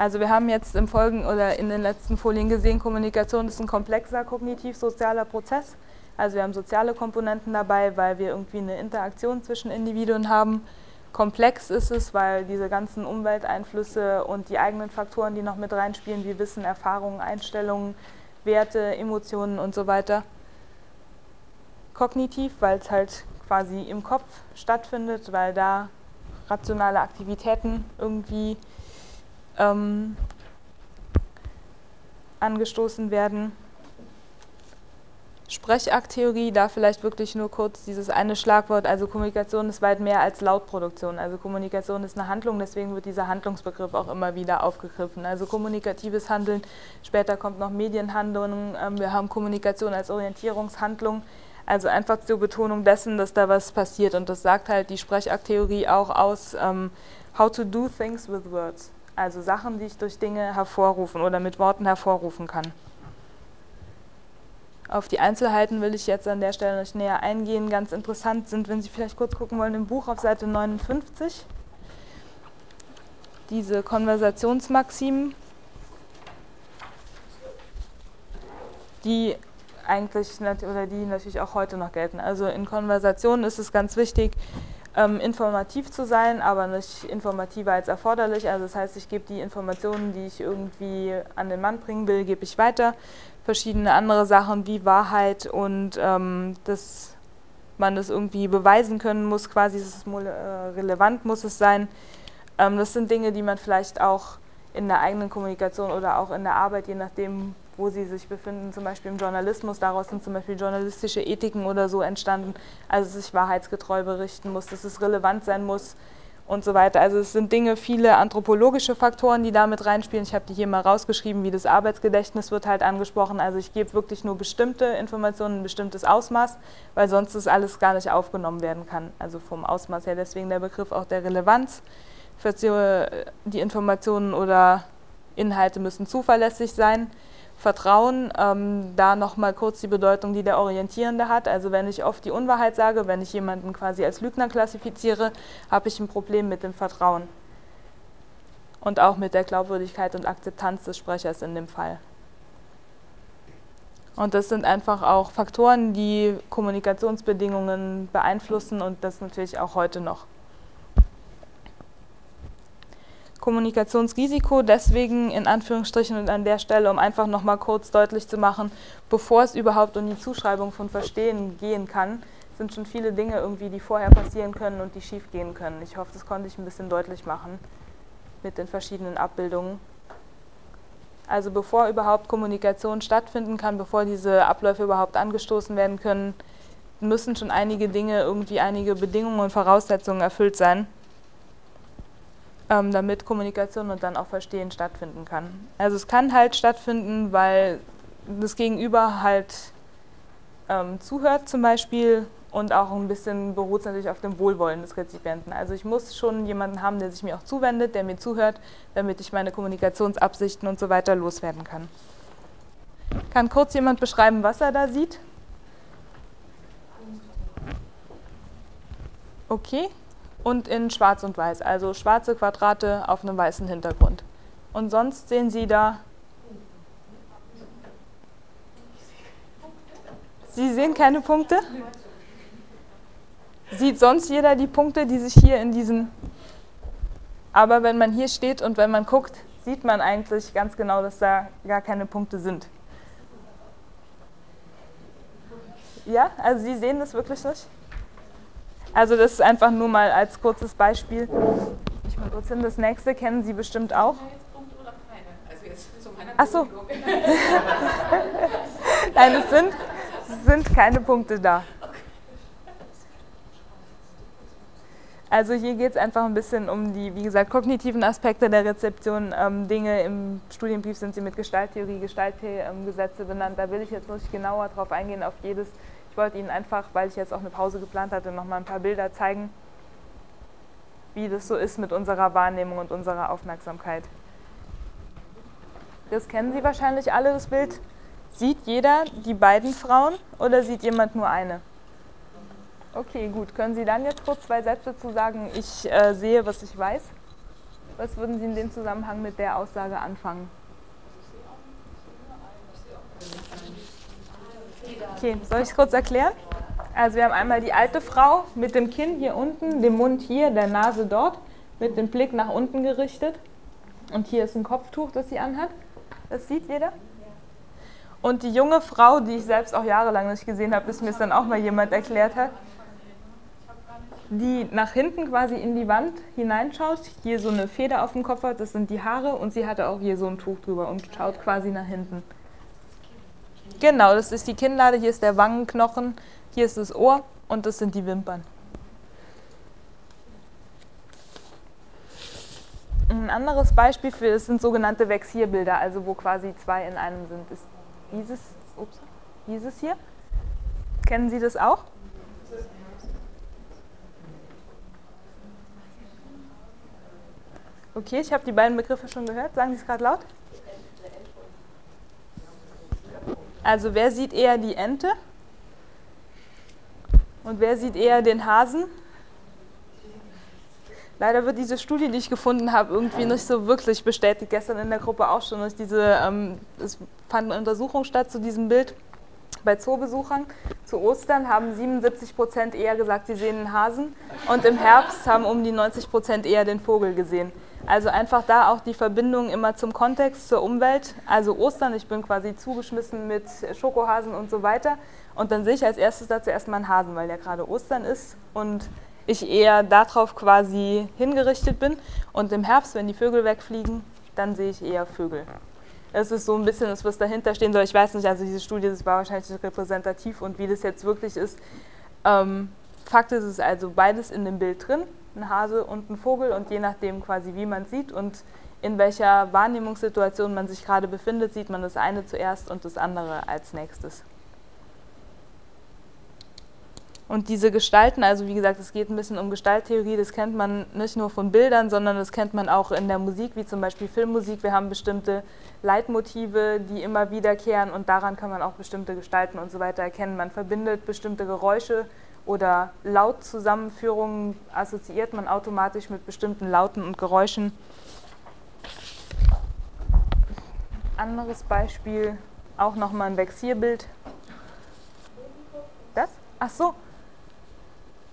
Also wir haben jetzt im Folgen oder in den letzten Folien gesehen, Kommunikation ist ein komplexer kognitiv-sozialer Prozess. Also wir haben soziale Komponenten dabei, weil wir irgendwie eine Interaktion zwischen Individuen haben. Komplex ist es, weil diese ganzen Umwelteinflüsse und die eigenen Faktoren, die noch mit reinspielen, wie Wissen, Erfahrungen, Einstellungen, Werte, Emotionen und so weiter. Kognitiv, weil es halt quasi im Kopf stattfindet, weil da rationale Aktivitäten irgendwie ähm, angestoßen werden. Sprechakttheorie, da vielleicht wirklich nur kurz dieses eine Schlagwort, also Kommunikation ist weit mehr als Lautproduktion. Also Kommunikation ist eine Handlung, deswegen wird dieser Handlungsbegriff auch immer wieder aufgegriffen. Also kommunikatives Handeln, später kommt noch Medienhandlung, ähm, wir haben Kommunikation als Orientierungshandlung, also einfach zur Betonung dessen, dass da was passiert und das sagt halt die Sprechakttheorie auch aus, ähm, how to do things with words. Also Sachen, die ich durch Dinge hervorrufen oder mit Worten hervorrufen kann. Auf die Einzelheiten will ich jetzt an der Stelle nicht näher eingehen. Ganz interessant sind, wenn Sie vielleicht kurz gucken wollen, im Buch auf Seite 59, diese Konversationsmaximen, die eigentlich oder die natürlich auch heute noch gelten. Also in Konversationen ist es ganz wichtig, ähm, informativ zu sein, aber nicht informativer als erforderlich. Also das heißt, ich gebe die Informationen, die ich irgendwie an den Mann bringen will, gebe ich weiter verschiedene andere Sachen wie Wahrheit und ähm, dass man das irgendwie beweisen können muss, quasi ist es äh, relevant muss es sein. Ähm, das sind Dinge, die man vielleicht auch in der eigenen Kommunikation oder auch in der Arbeit, je nachdem, wo sie sich befinden, zum Beispiel im Journalismus, daraus sind zum Beispiel journalistische Ethiken oder so entstanden, also sich wahrheitsgetreu berichten muss, dass es relevant sein muss, und so weiter. Also es sind Dinge, viele anthropologische Faktoren, die da mit reinspielen. Ich habe die hier mal rausgeschrieben, wie das Arbeitsgedächtnis wird halt angesprochen. Also ich gebe wirklich nur bestimmte Informationen, ein bestimmtes Ausmaß, weil sonst das alles gar nicht aufgenommen werden kann. Also vom Ausmaß her. Deswegen der Begriff auch der Relevanz. Für die Informationen oder Inhalte müssen zuverlässig sein. Vertrauen, ähm, da nochmal kurz die Bedeutung, die der Orientierende hat. Also wenn ich oft die Unwahrheit sage, wenn ich jemanden quasi als Lügner klassifiziere, habe ich ein Problem mit dem Vertrauen. Und auch mit der Glaubwürdigkeit und Akzeptanz des Sprechers in dem Fall. Und das sind einfach auch Faktoren, die Kommunikationsbedingungen beeinflussen und das natürlich auch heute noch. Kommunikationsrisiko deswegen in Anführungsstrichen und an der Stelle, um einfach nochmal kurz deutlich zu machen, bevor es überhaupt um die Zuschreibung von Verstehen gehen kann, sind schon viele Dinge irgendwie, die vorher passieren können und die schief gehen können. Ich hoffe, das konnte ich ein bisschen deutlich machen mit den verschiedenen Abbildungen. Also bevor überhaupt Kommunikation stattfinden kann, bevor diese Abläufe überhaupt angestoßen werden können, müssen schon einige Dinge, irgendwie einige Bedingungen und Voraussetzungen erfüllt sein ähm, damit Kommunikation und dann auch Verstehen stattfinden kann. Also es kann halt stattfinden, weil das Gegenüber halt ähm, zuhört zum Beispiel und auch ein bisschen beruht es natürlich auf dem Wohlwollen des Rezipienten. Also ich muss schon jemanden haben, der sich mir auch zuwendet, der mir zuhört, damit ich meine Kommunikationsabsichten und so weiter loswerden kann. Kann kurz jemand beschreiben, was er da sieht? Okay und in schwarz und weiß, also schwarze Quadrate auf einem weißen Hintergrund. Und sonst sehen Sie da, Sie sehen keine Punkte? Sieht sonst jeder die Punkte, die sich hier in diesen, aber wenn man hier steht und wenn man guckt, sieht man eigentlich ganz genau, dass da gar keine Punkte sind. Ja, also Sie sehen das wirklich nicht? Also das ist einfach nur mal als kurzes Beispiel. Ich mal kurz hin, das nächste kennen Sie bestimmt auch. Ach so. Nein, es sind, sind keine Punkte da. Also hier geht es einfach ein bisschen um die, wie gesagt, kognitiven Aspekte der Rezeption. Ähm, Dinge im Studienbrief sind sie mit Gestalttheorie, Gestaltgesetze benannt. Da will ich jetzt nicht genauer drauf eingehen, auf jedes ich wollte Ihnen einfach, weil ich jetzt auch eine Pause geplant hatte, noch mal ein paar Bilder zeigen, wie das so ist mit unserer Wahrnehmung und unserer Aufmerksamkeit. Das kennen Sie wahrscheinlich alle, das Bild. Sieht jeder die beiden Frauen oder sieht jemand nur eine? Okay, gut. Können Sie dann jetzt kurz zwei Sätze zu sagen, ich äh, sehe, was ich weiß? Was würden Sie in dem Zusammenhang mit der Aussage anfangen? Okay, soll ich es kurz erklären? Also wir haben einmal die alte Frau mit dem Kinn hier unten, dem Mund hier, der Nase dort, mit dem Blick nach unten gerichtet. Und hier ist ein Kopftuch, das sie anhat. Das sieht jeder. Und die junge Frau, die ich selbst auch jahrelang nicht gesehen habe, bis mir es dann auch mal jemand erklärt hat, die nach hinten quasi in die Wand hineinschaut, hier so eine Feder auf dem Kopf hat, das sind die Haare und sie hatte auch hier so ein Tuch drüber und schaut quasi nach hinten. Genau, das ist die Kinnlade, hier ist der Wangenknochen, hier ist das Ohr und das sind die Wimpern. Ein anderes Beispiel für das sind sogenannte Vexierbilder, also wo quasi zwei in einem sind, ist dieses, ups, dieses hier. Kennen Sie das auch? Okay, ich habe die beiden Begriffe schon gehört. Sagen Sie es gerade laut. Also wer sieht eher die Ente? Und wer sieht eher den Hasen? Leider wird diese Studie, die ich gefunden habe, irgendwie nicht so wirklich bestätigt. Gestern in der Gruppe auch schon. Diese, ähm, es fand eine Untersuchung statt zu diesem Bild bei Zoobesuchern. Zu Ostern haben 77 Prozent eher gesagt, sie sehen einen Hasen. Und im Herbst haben um die 90 Prozent eher den Vogel gesehen. Also einfach da auch die Verbindung immer zum Kontext, zur Umwelt. Also Ostern, ich bin quasi zugeschmissen mit Schokohasen und so weiter. Und dann sehe ich als erstes dazu erstmal einen Hasen, weil ja gerade Ostern ist. Und ich eher darauf quasi hingerichtet bin. Und im Herbst, wenn die Vögel wegfliegen, dann sehe ich eher Vögel. Das ist so ein bisschen das, was dahinter stehen soll. Ich weiß nicht, also diese Studie, das war wahrscheinlich repräsentativ und wie das jetzt wirklich ist. Ähm, Fakt ist, es ist also beides in dem Bild drin, ein Hase und ein Vogel und je nachdem quasi, wie man sieht und in welcher Wahrnehmungssituation man sich gerade befindet, sieht man das eine zuerst und das andere als nächstes. Und diese Gestalten, also wie gesagt, es geht ein bisschen um Gestalttheorie, das kennt man nicht nur von Bildern, sondern das kennt man auch in der Musik, wie zum Beispiel Filmmusik. Wir haben bestimmte Leitmotive, die immer wiederkehren und daran kann man auch bestimmte Gestalten und so weiter erkennen. Man verbindet bestimmte Geräusche oder Lautzusammenführungen, assoziiert man automatisch mit bestimmten Lauten und Geräuschen. Anderes Beispiel, auch nochmal ein Vexierbild. Das? Ach so,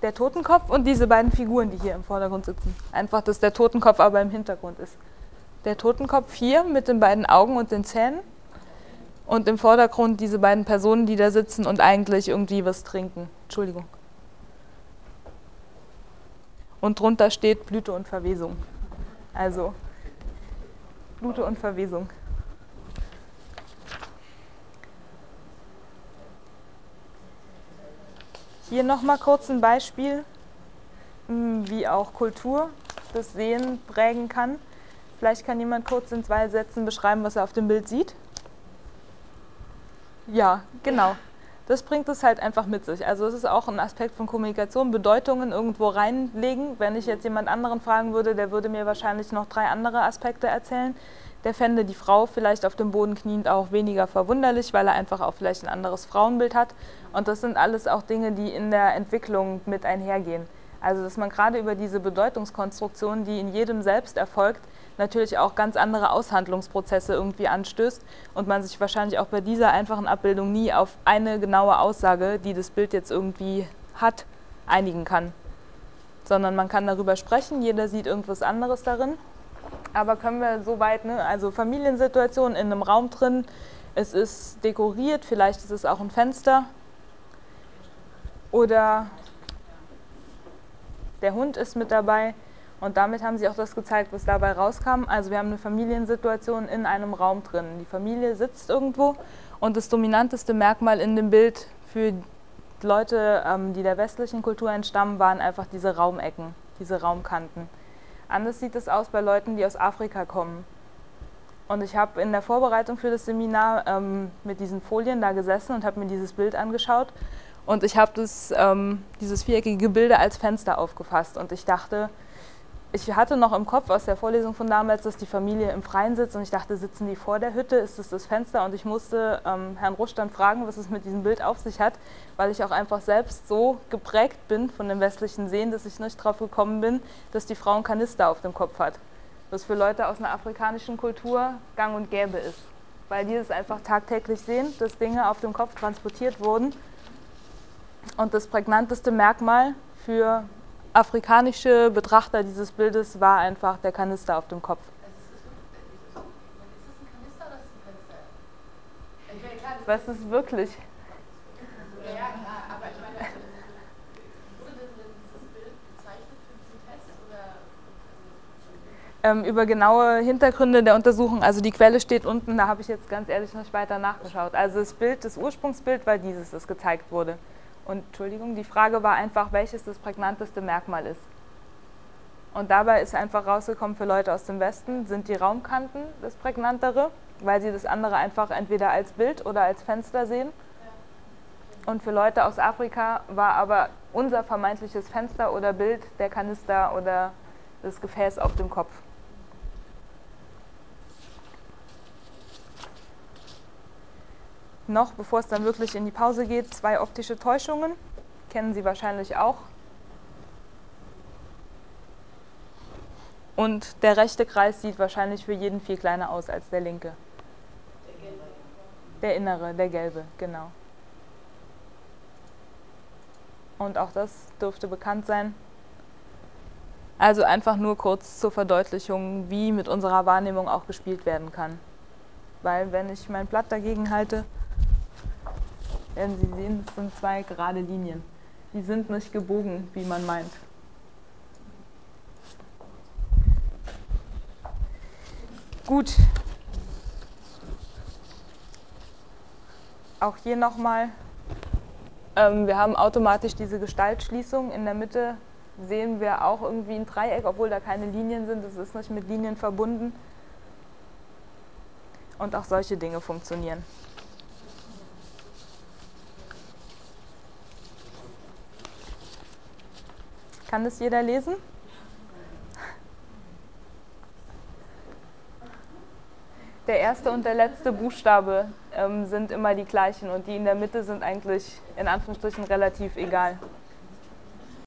der Totenkopf und diese beiden Figuren, die hier im Vordergrund sitzen. Einfach, dass der Totenkopf aber im Hintergrund ist. Der Totenkopf hier mit den beiden Augen und den Zähnen und im Vordergrund diese beiden Personen, die da sitzen und eigentlich irgendwie was trinken. Entschuldigung. Und drunter steht Blüte und Verwesung. Also Blüte und Verwesung. Hier nochmal kurz ein Beispiel, hm, wie auch Kultur das Sehen prägen kann. Vielleicht kann jemand kurz in zwei Sätzen beschreiben, was er auf dem Bild sieht. Ja, genau. Das bringt es halt einfach mit sich. Also es ist auch ein Aspekt von Kommunikation, Bedeutungen irgendwo reinlegen. Wenn ich jetzt jemand anderen fragen würde, der würde mir wahrscheinlich noch drei andere Aspekte erzählen der fände die Frau vielleicht auf dem Boden kniend auch weniger verwunderlich, weil er einfach auch vielleicht ein anderes Frauenbild hat. Und das sind alles auch Dinge, die in der Entwicklung mit einhergehen. Also dass man gerade über diese Bedeutungskonstruktion, die in jedem selbst erfolgt, natürlich auch ganz andere Aushandlungsprozesse irgendwie anstößt und man sich wahrscheinlich auch bei dieser einfachen Abbildung nie auf eine genaue Aussage, die das Bild jetzt irgendwie hat, einigen kann. Sondern man kann darüber sprechen, jeder sieht irgendwas anderes darin aber können wir so weit, ne? also Familiensituation in einem Raum drin, es ist dekoriert, vielleicht ist es auch ein Fenster oder der Hund ist mit dabei und damit haben sie auch das gezeigt, was dabei rauskam. Also wir haben eine Familiensituation in einem Raum drin. Die Familie sitzt irgendwo und das dominanteste Merkmal in dem Bild für Leute, ähm, die der westlichen Kultur entstammen, waren einfach diese Raumecken, diese Raumkanten. Anders sieht es aus bei Leuten, die aus Afrika kommen. Und ich habe in der Vorbereitung für das Seminar ähm, mit diesen Folien da gesessen und habe mir dieses Bild angeschaut. Und ich habe ähm, dieses viereckige Gebilde als Fenster aufgefasst. Und ich dachte, ich hatte noch im Kopf aus der Vorlesung von damals, dass die Familie im Freien sitzt und ich dachte, sitzen die vor der Hütte, ist das das Fenster? Und ich musste ähm, Herrn Rusch dann fragen, was es mit diesem Bild auf sich hat, weil ich auch einfach selbst so geprägt bin von dem westlichen Sehen, dass ich nicht drauf gekommen bin, dass die Frau einen Kanister auf dem Kopf hat. was für Leute aus einer afrikanischen Kultur gang und gäbe ist. Weil die es einfach tagtäglich sehen, dass Dinge auf dem Kopf transportiert wurden. Und das prägnanteste Merkmal für afrikanische Betrachter dieses Bildes war einfach der Kanister auf dem Kopf. Was ist wirklich? Ja, aber ich meine, wurde denn dieses Bild bezeichnet für diesen Test? Ähm, über genaue Hintergründe der Untersuchung, also die Quelle steht unten, da habe ich jetzt ganz ehrlich nicht weiter nachgeschaut. Also das Bild, das Ursprungsbild war dieses, das gezeigt wurde. Und Entschuldigung, die Frage war einfach, welches das prägnanteste Merkmal ist. Und dabei ist einfach rausgekommen für Leute aus dem Westen, sind die Raumkanten das prägnantere weil sie das andere einfach entweder als Bild oder als Fenster sehen. Und für Leute aus Afrika war aber unser vermeintliches Fenster oder Bild der Kanister oder das Gefäß auf dem Kopf. Noch, bevor es dann wirklich in die Pause geht, zwei optische Täuschungen. Kennen Sie wahrscheinlich auch. Und der rechte Kreis sieht wahrscheinlich für jeden viel kleiner aus als der linke. Der innere, der gelbe, genau. Und auch das dürfte bekannt sein. Also einfach nur kurz zur Verdeutlichung, wie mit unserer Wahrnehmung auch gespielt werden kann. Weil wenn ich mein Blatt dagegen halte, werden Sie sehen, es sind zwei gerade Linien. Die sind nicht gebogen, wie man meint. Gut, auch hier nochmal, ähm, wir haben automatisch diese Gestaltschließung. In der Mitte sehen wir auch irgendwie ein Dreieck, obwohl da keine Linien sind. Das ist nicht mit Linien verbunden. Und auch solche Dinge funktionieren. Kann das jeder lesen? der erste und der letzte Buchstabe ähm, sind immer die gleichen und die in der Mitte sind eigentlich in Anführungsstrichen relativ egal.